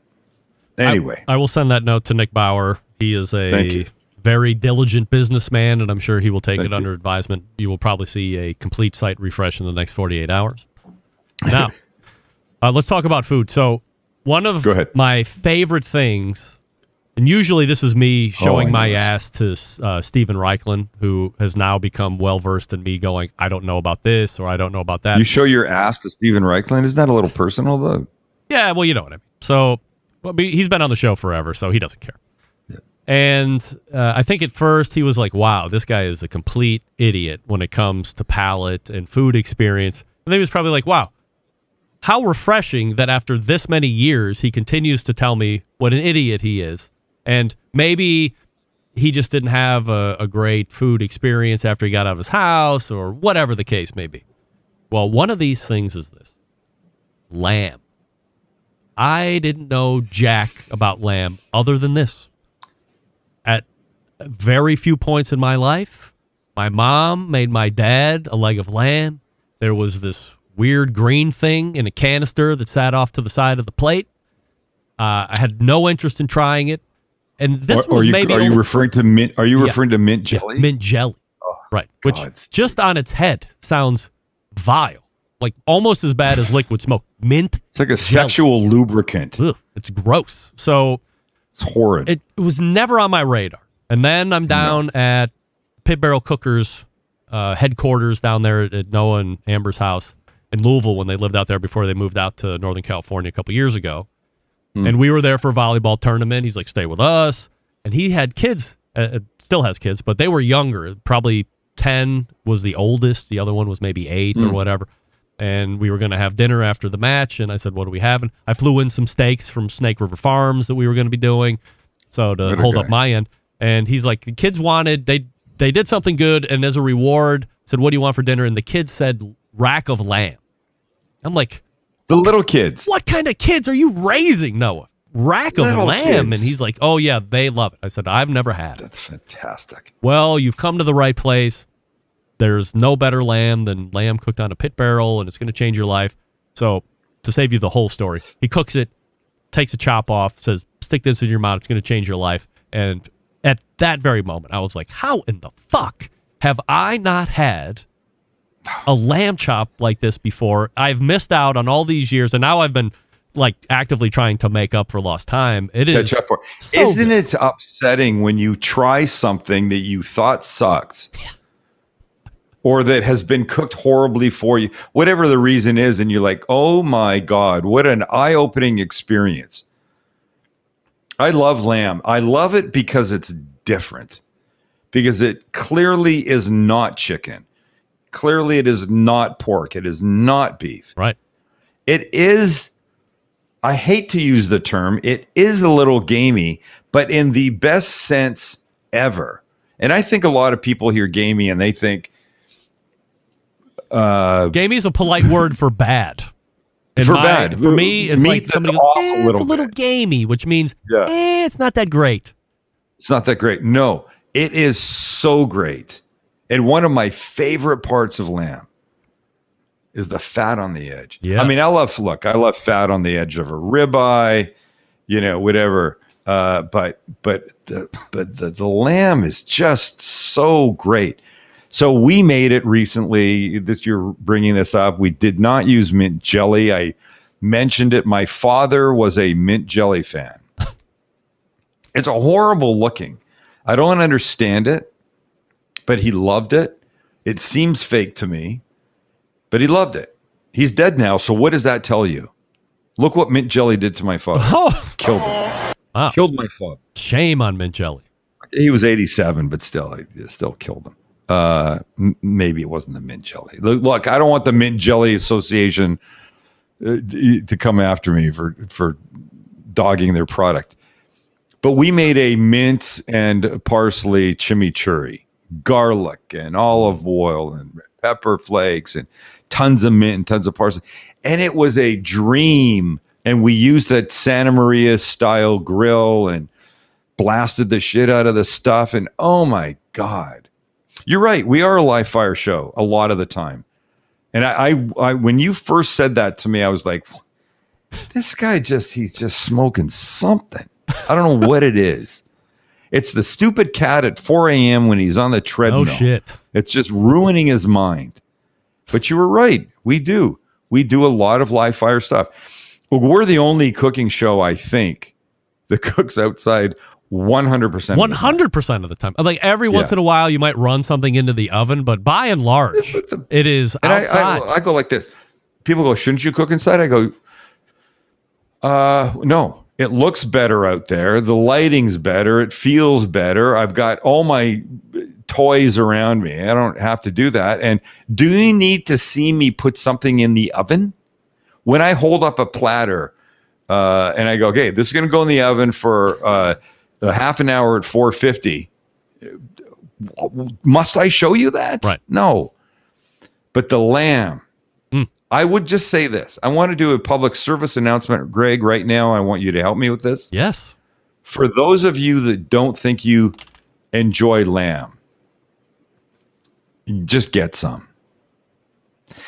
Anyway, I will send that note to Nick Bauer. He is a very diligent businessman, and I'm sure he will take it under advisement. You will probably see a complete site refresh in the next 48 hours. Now, uh, let's talk about food. So, one of my favorite things, and usually this is me showing Oh, my ass to uh, Steven Raichlen, who has now become well versed in me going, I don't know about this or I don't know about that. you show your ass to Steven Raichlen? Isn't that a little personal, though? Yeah, well, you know what I mean. So, well, he's been on the show forever, so he doesn't care. And uh, I think at first he was like, wow, this guy is a complete idiot when it comes to palate and food experience. And then he was probably like, wow, how refreshing that after this many years, he continues to tell me what an idiot he is. And maybe he just didn't have a, a great food experience after he got out of his house or whatever the case may be. Well, one of these things is this lamb. I didn't know jack about lamb other than this. At very few points in my life, my mom made my dad a leg of lamb. There was this weird green thing in a canister that sat off to the side of the plate. Uh, I had no interest in trying it, and this Or- was you- maybe are you referring to mint? Are you Yeah. referring to mint Yeah, jelly? mint jelly, right? Which just on its head sounds vile, like almost as bad as liquid smoke. Mint. It's like a jelly. sexual lubricant. Ugh, it's gross. So It's horrid. It, it was never on my radar. And then I'm down at Pit Barrel Cookers uh, headquarters down there at Noah and Amber's house in Louisville when they lived out there before they moved out to Northern California a couple years ago. And we were there for a volleyball tournament. He's like, stay with us. And he had kids, uh, uh, still has kids, but they were younger. Probably 10 was the oldest. The other one was maybe eight or Hmm. whatever. And we were going to have dinner after the match. And I said, what are we having? I flew in some steaks from Snake River Farms that we were going to be doing. So to hold guy. up my end. And he's like, the kids wanted, they, they did something good. And as a reward, said, what do you want for dinner? And the kids said, rack of lamb. I'm like, the little kids. what kind of kids are you raising, Noah? Rack of Little lamb. kids. And he's like, oh, yeah, they love it. I said, I've never had it. That's fantastic. Well, you've come to the right place. There's no better lamb than lamb cooked on a pit barrel, and it's going to change your life. So, to save you the whole story, he cooks it, takes a chop off, says, stick this in your mouth. It's going to change your life. And at that very moment, I was like, how in the fuck have I not had a lamb chop like this before? I've missed out on all these years, and now I've been like actively trying to make up for lost time. It is. Catch up for. so Isn't good. it upsetting when you try something that you thought sucked? Or that has been cooked horribly for you, whatever the reason is, and you're like, oh my God, what an eye opening experience. I love lamb. I love it because it's different, because it clearly is not chicken. Clearly, it is not pork. It is not beef. Right. It is, I hate to use the term, it is a little gamey, but in the best sense ever. And I think a lot of people hear gamey and they think, uh, Gamey is a polite word for bad. In For my- bad. For me, it's Meat like somebody goes, off a eh, it's little a little gamey, which means Yeah. eh, it's not that great. It's not that great. No, it is so great. And one of my favorite parts of lamb is the fat on the edge. Yeah. I mean, I love look, I love fat on the edge of a ribeye, you know, whatever. Uh, but but the but the, the lamb is just so great. So we made it recently. That you're bringing this up, we did not use mint jelly. I mentioned it. My father was a mint jelly fan. It's a horrible looking. I don't understand it, but he loved it. It seems fake to me, but he loved it. He's dead now. So what does that tell you? Look what mint jelly did to my father. Oh, Killed him. wow. Killed my father. Shame on mint jelly. He was 87, but still, still killed him. Uh, m- maybe it wasn't the mint jelly. Look, look, I don't want the mint jelly association uh, to come after me for for dogging their product. But we made a mint and parsley chimichurri, garlic and olive oil and pepper flakes and tons of mint and tons of parsley. And it was a dream. And we used that Santa Maria style grill and blasted the shit out of the stuff. And oh my God. You're right. We are a live fire show a lot of the time. And I, I, I when you first said that to me, I was like, this guy just he's just smoking something. I don't know what it is. It's the stupid cat at 4 a.m. when he's on the treadmill. Oh shit. It's just ruining his mind. But you were right. We do. We do a lot of live fire stuff. Well, We're the only cooking show, I think, that cooks outside 100%. One hundred percent of the time. Like every once Yeah. in a while, you might run something into the oven, but by and large, it is And I. I, I go like this. People go, shouldn't you cook inside? I go, uh, no. It looks better out there. The lighting's better. It feels better. I've got all my toys around me. I don't have to do that. And do you need to see me put something in the oven? When I hold up a platter uh, and I go, okay, this is going to go in the oven for uh, a half an hour at 450. Must I show you that? Right. No. But the lamb, I would just say this. I want to do a public service announcement, Greg, right now. I want you to help me with this. yes. For those of you that don't think you enjoy lamb, just get some.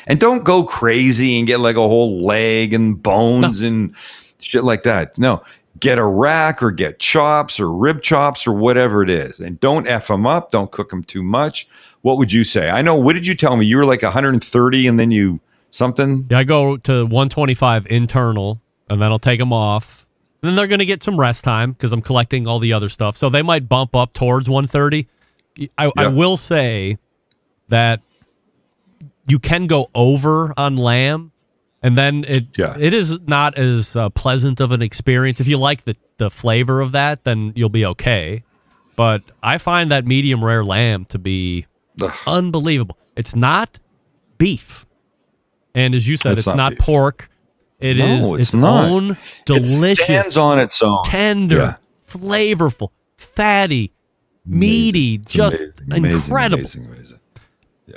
And don't go crazy and get like a whole leg and bones and shit like that. No, get a rack or get chops or rib chops or whatever it is. And don't F them up. Don't cook them too much. What would you say? I know. What did you tell me? You were like 130 and then you something? Yeah, I go to one twenty five internal, and then I'll take them off, Then they're going to get some rest time because I'm collecting all the other stuff. So they might bump up towards 130. I, I will say that you can go over on lamb, and then it Yeah. it is not as uh, pleasant of an experience. If you like the the flavor of that, then you'll be okay. But I find that medium rare lamb to be unbelievable. It's not beef, and as you said, It's it's, not not, pork. It No, is it's its own It delicious, stands on its own. tender, Yeah. flavorful, fatty, meaty, It's just amazing, amazing, incredible. amazing, amazing. Yeah.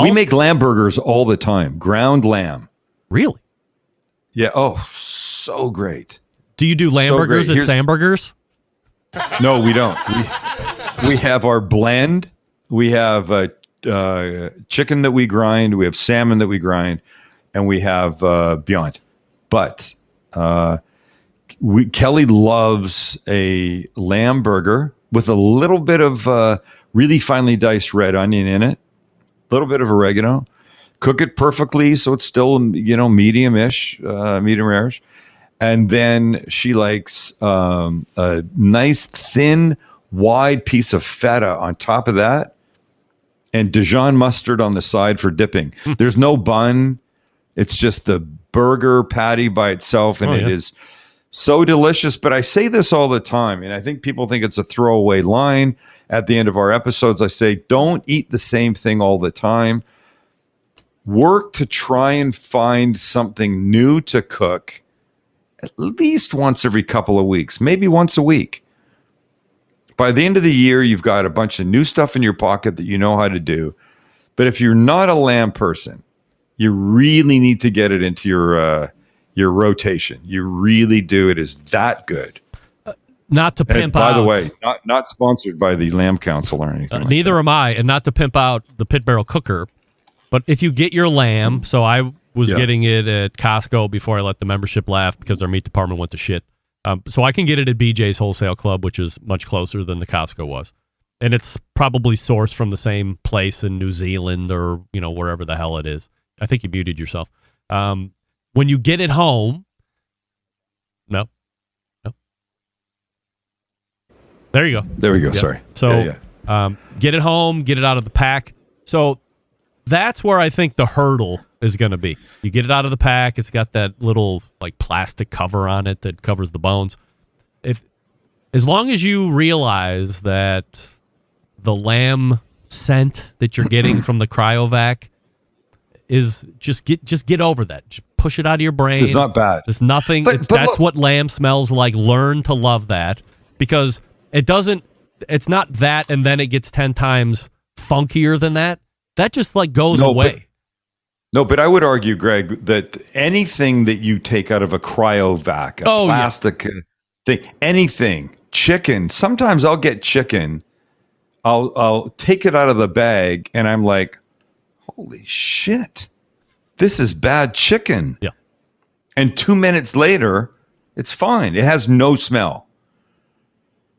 we make lamb burgers all the time. Ground lamb. Really? Yeah. Oh, so great. Do you do lamb So burgers at hamburgers? No, we don't. We, we have our blend. We have uh, uh, chicken that we grind. We have salmon that we grind, and we have uh, Beyond. But uh, we Kelly loves a lamb burger with a little bit of uh, really finely diced red onion in it, a little bit of oregano. Cook it perfectly so it's still you know medium-ish, uh, medium rare and then she likes um, a nice thin wide piece of feta on top of that and dijon mustard on the side for dipping. Hmm. There's no bun. It's just the burger patty by itself and Oh, yeah. is so delicious. But i say this all the time and i think people think it's a throwaway line. At the end of our episodes i say don't eat the same thing all the time. Work to try and find something new to cook at least once every couple of weeks, maybe once a week. By the end of the year, you've got a bunch of new stuff in your pocket that you know how to do. But if you're not a lamb person, you really need to get it into your uh, your rotation. You really do. It is that good. Not to And pimp by out. the way, not not sponsored by the Lamb Council or anything. Uh, like neither am I, and not to pimp out the pit barrel cooker. But if you get your lamb, so I was Yeah. getting it at Costco before I let the membership laugh because our meat department went to shit. Um, so I can get it at BJ's Wholesale Club, which is much closer than the Costco was, and it's probably sourced from the same place in New Zealand or you know wherever the hell it is. I think you muted yourself. Um, when you get it home, no, no. There you go. There we go. Yep. Sorry. So Yeah, Um, get it home, get it out of the pack. So that's where I think the hurdle is going to be. You get it out of the pack. It's got that little like plastic cover on it that covers the bones. If as long as you realize that the lamb scent that you're getting from the cryovac is just get just get over that. Just push it out of your brain. It's not bad. There's nothing. But- it's, but that's look- what lamb smells like. Learn to love that because it doesn't. It's not that, and then it gets ten times funkier than that. That just like goes No, away. No, but I would argue, Greg, that anything that you take out of a cryovac, a Oh, yeah. plastic uh, thing, anything, chicken. Sometimes I'll get chicken. I'll I'll take it out of the bag, and I'm like, "Holy shit, this is bad chicken." Yeah. And two minutes later, it's fine. It has no smell.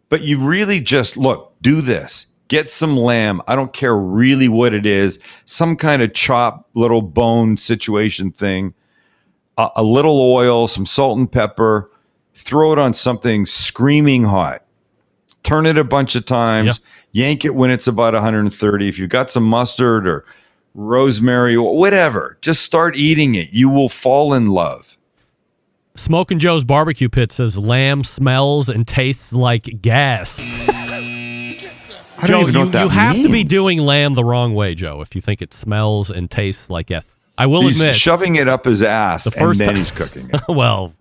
But you really just look, do this. Get some lamb. I don't care really what it is. Some kind of chop, little bone situation thing. A, a little oil, some salt and pepper. Throw it on something screaming hot. Turn it a bunch of times. Yank it when it's about 130. If you've got some mustard or rosemary, or whatever, just start eating it. You will fall in love. Smoking Joe's barbecue pit says lamb smells and tastes like gas. I Joe, even know you, you have to be doing lamb the wrong way, Joe. If you think it smells and tastes like gas, I will He's admit. shoving it up his ass, The first and then ti- he's cooking it. well,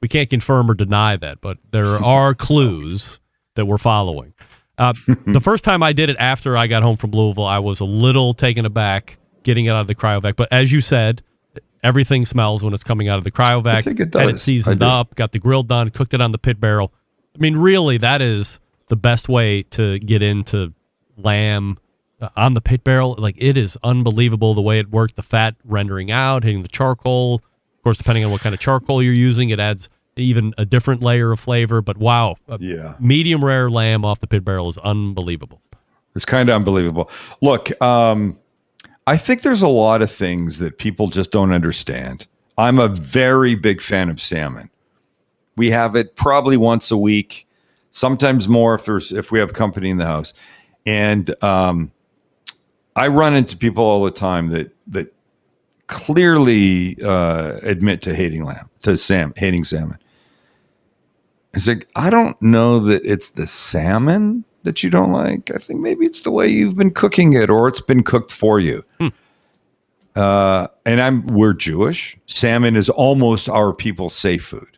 we can't confirm or deny that, but there are clues that we're following. Uh, the first time I did it after I got home from Louisville, I was a little taken aback getting it out of the cryovac. But as you said, everything smells when it's coming out of the cryovac. I think it Had it does. seasoned up, got the grill done, cooked it on the pit barrel. I mean, really, that is the best way to get into lamb uh, on the pit barrel. Like it is unbelievable the way it worked. The fat rendering out, hitting the charcoal. Of course, depending on what kind of charcoal you're using, it adds even a different layer of flavor. But wow, Yeah. medium rare lamb off the pit barrel is unbelievable. It's kind of unbelievable. Look, um, I think there's a lot of things that people just don't understand. I'm a very big fan of salmon. We have it probably once a week, sometimes more if there's if we have company in the house. And um, I run into people all the time that that clearly uh, admit to hating lamb, to sam, hating salmon. It's like I don't know that it's the salmon that you don't like. I think maybe it's the way you've been cooking it, or it's been cooked for you. Uh, and I'm we're Jewish. Salmon is almost our people's safe food.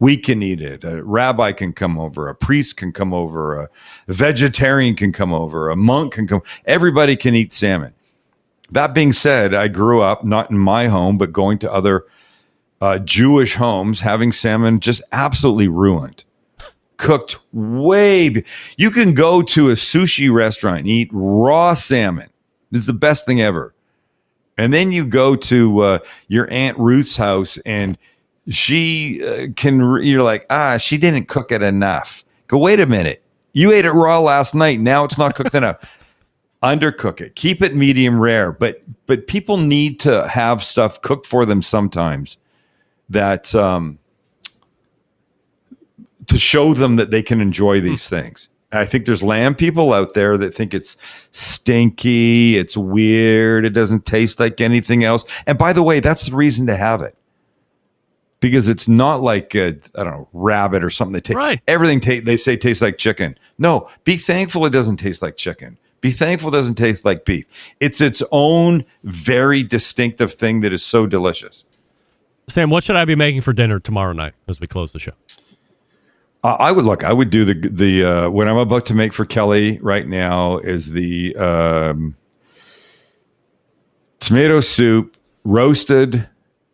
We can eat it. A rabbi can come over. A priest can come over. A vegetarian can come over. A monk can come. Everybody can eat salmon. That being said, I grew up not in my home, but going to other uh, Jewish homes, having salmon just absolutely ruined. Cooked way. b- You can go to a sushi restaurant and eat raw salmon. It's the best thing ever. And then you go to uh, your Aunt Ruth's house and she uh, can, re- you're like, ah, she didn't cook it enough. Go, wait a minute. You ate it raw last night. Now it's not cooked enough. Undercook it. Keep it medium rare. But but people need to have stuff cooked for them sometimes that um, to show them that they can enjoy these things. I think there's lamb people out there that think it's stinky, it's weird, it doesn't taste like anything else. And by the way, that's the reason to have it. Because it's not like I I don't know rabbit or something They take Right. everything ta- they say tastes like chicken. No, be thankful it doesn't taste like chicken. Be thankful it doesn't taste like beef. It's its own very distinctive thing that is so delicious. Sam, what should I be making for dinner tomorrow night as we close the show? Uh, I would look. I would do the the uh, what I'm about to make for Kelly right now is the um, tomato soup, roasted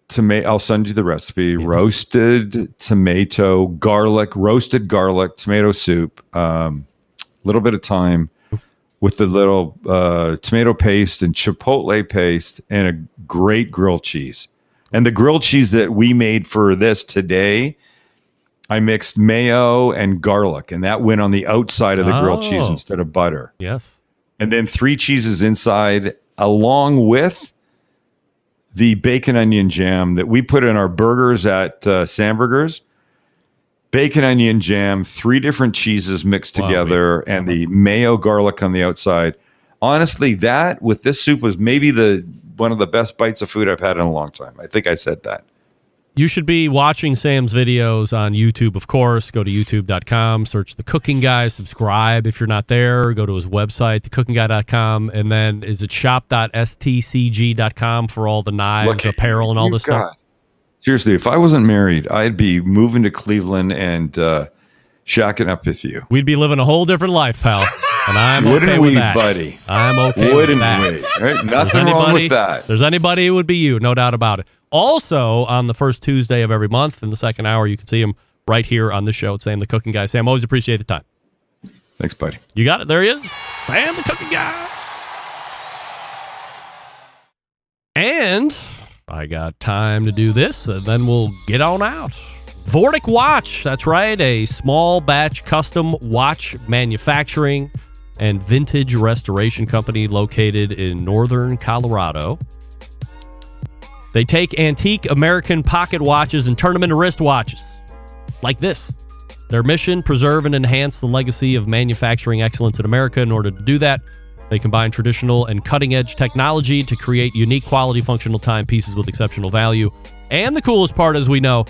tomato. I'll send you the recipe. Roasted tomato, garlic, roasted garlic, tomato soup. A um, little bit of thyme with the little uh, tomato paste and chipotle paste and a great grilled cheese. And the grilled cheese that we made for this today. I mixed mayo and garlic, and that went on the outside of the grilled cheese Oh. instead of butter. Yes. And then three cheeses inside, along with the bacon onion jam that we put in our burgers at uh, Samburgers. Bacon onion jam, three different cheeses mixed Wow, together, and the mayo garlic on the outside. Honestly, that with this soup was maybe the one of the best bites of food I've had in a long time. I think I said that. You should be watching Sam's videos on YouTube, of course. Go to youtube.com, search The Cooking Guy, subscribe if you're not there. Go to his website, thecookingguy.com, and then is it shop.stcg.com for all the knives, Look, apparel, and all this got- stuff? Seriously, if I wasn't married, I'd be moving to Cleveland and uh, shacking up with you. We'd be living a whole different life, pal. And I'm Wouldn't okay we, with that. buddy? I'm okay Wouldn't with that. we? Right? Nothing wrong with that. There's anybody, it would be you, no doubt about it. Also, on the first Tuesday of every month in the second hour, you can see him right here on the show at Sam the Cooking Guy. Sam, always appreciate the time. Thanks, buddy. You got it. There he is. Sam the Cooking Guy. And I got time to do this, and then we'll get on out. Vortic Watch. That's right. A small batch custom watch manufacturing and vintage restoration company located in northern Colorado. They take antique American pocket watches and turn them into wristwatches like this. Their mission preserve and enhance the legacy of manufacturing excellence in America. In order to do that, they combine traditional and cutting edge technology to create unique quality functional timepieces with exceptional value. And the coolest part, as we know,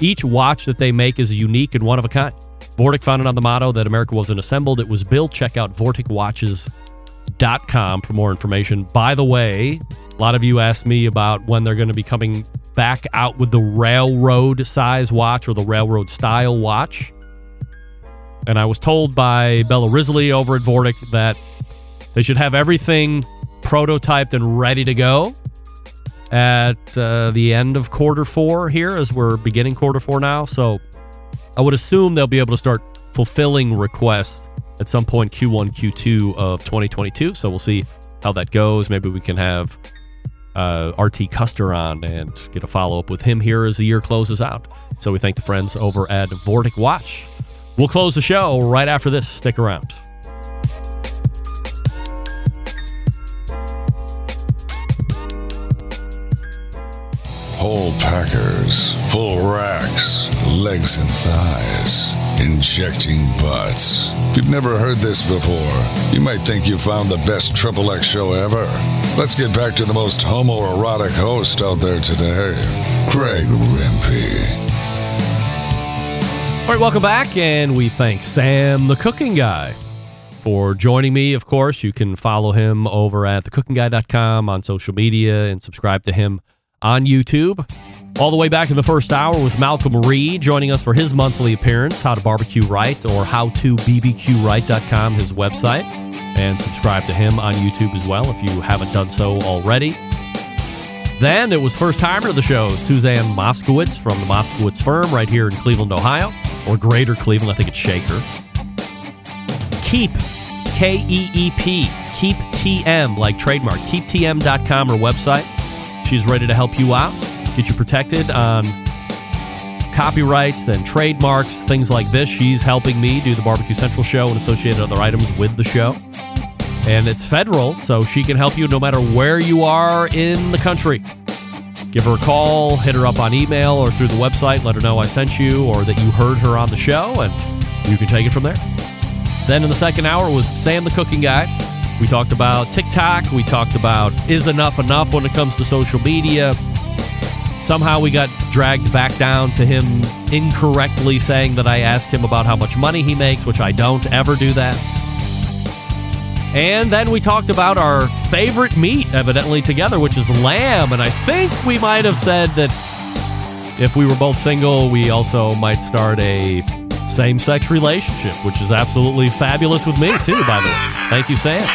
each watch that they make is unique and one of a kind. Vortic founded on the motto that America wasn't assembled, it was built. Check out vorticwatches.com for more information. By the way, a lot of you asked me about when they're going to be coming back out with the railroad size watch or the railroad style watch. And I was told by Bella Risley over at Vortic that they should have everything prototyped and ready to go at uh, the end of quarter four here as we're beginning quarter four now. So I would assume they'll be able to start fulfilling requests at some point Q1, Q2 of 2022. So we'll see how that goes. Maybe we can have uh, RT Custer on and get a follow up with him here as the year closes out. So we thank the friends over at Vortic Watch. We'll close the show right after this. Stick around. Whole packers, full racks, legs and thighs, injecting butts. If you've never heard this before, you might think you found the best Triple X show ever. Let's get back to the most homoerotic host out there today, Greg Rempe. All right, welcome back, and we thank Sam, the cooking guy, for joining me. Of course, you can follow him over at thecookingguy.com on social media and subscribe to him on YouTube. All the way back in the first hour was Malcolm Reed joining us for his monthly appearance, How to Barbecue Right, or How to howtobbqright.com, his website. And subscribe to him on YouTube as well if you haven't done so already. Then it was first timer to the show, Suzanne Moskowitz from the Moskowitz firm right here in Cleveland, Ohio, or Greater Cleveland. I think it's Shaker. Keep, K E E P, Keep TM, like trademark, keeptm.com, her website. She's ready to help you out, get you protected on copyrights and trademarks, things like this. She's helping me do the Barbecue Central show and associated other items with the show. And it's federal, so she can help you no matter where you are in the country. Give her a call, hit her up on email or through the website, let her know I sent you or that you heard her on the show, and you can take it from there. Then in the second hour was Sam the Cooking Guy. We talked about TikTok. We talked about is enough enough when it comes to social media. Somehow we got dragged back down to him incorrectly saying that I asked him about how much money he makes, which I don't ever do that. And then we talked about our favorite meat, evidently together, which is lamb. And I think we might have said that if we were both single, we also might start a same sex relationship, which is absolutely fabulous with me, too, by the way. Thank you, Sam.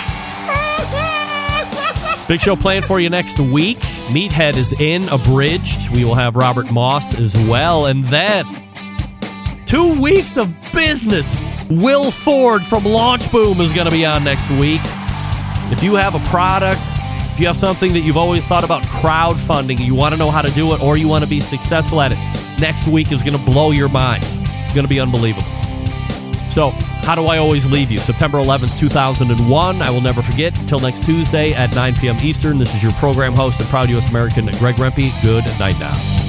Big show planned for you next week. Meathead is in, abridged. We will have Robert Moss as well. And then two weeks of business. Will Ford from LaunchBoom is going to be on next week. If you have a product, if you have something that you've always thought about crowdfunding, you want to know how to do it, or you want to be successful at it, next week is going to blow your mind. It's going to be unbelievable. So, how do I always leave you? September 11th, 2001. I will never forget. Until next Tuesday at 9 p.m. Eastern, this is your program host and proud U.S. American, Greg Rempe. Good night now.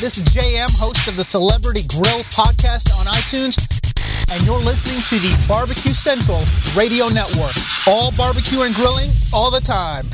This is JM, host of the Celebrity Grill podcast on iTunes, and you're listening to the Barbecue Central Radio Network. All barbecue and grilling all the time.